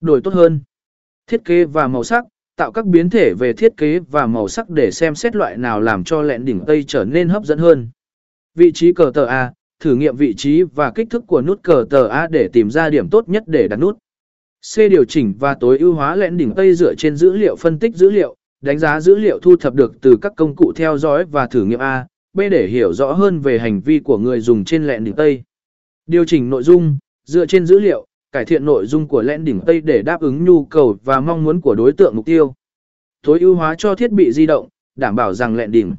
Đổi tốt hơn. Thiết kế và màu sắc, tạo các biến thể về thiết kế và màu sắc để xem xét loại nào làm cho lẹn đỉnh Tây trở nên hấp dẫn hơn. Vị trí cờ tờ A, thử nghiệm vị trí và kích thước của nút cờ tờ A để tìm ra điểm tốt nhất để đặt nút. C. Điều chỉnh và tối ưu hóa lẹn đỉnh Tây dựa trên dữ liệu phân tích dữ liệu, đánh giá dữ liệu thu thập được từ các công cụ theo dõi và thử nghiệm A, B để hiểu rõ hơn về hành vi của người dùng trên lẹn đỉnh Tây. Điều chỉnh nội dung, dựa trên dữ liệu, cải thiện nội dung của lẹn đỉnh Tây để đáp ứng nhu cầu và mong muốn của đối tượng mục tiêu. Tối ưu hóa cho thiết bị di động, đảm bảo rằng lẹn đỉnh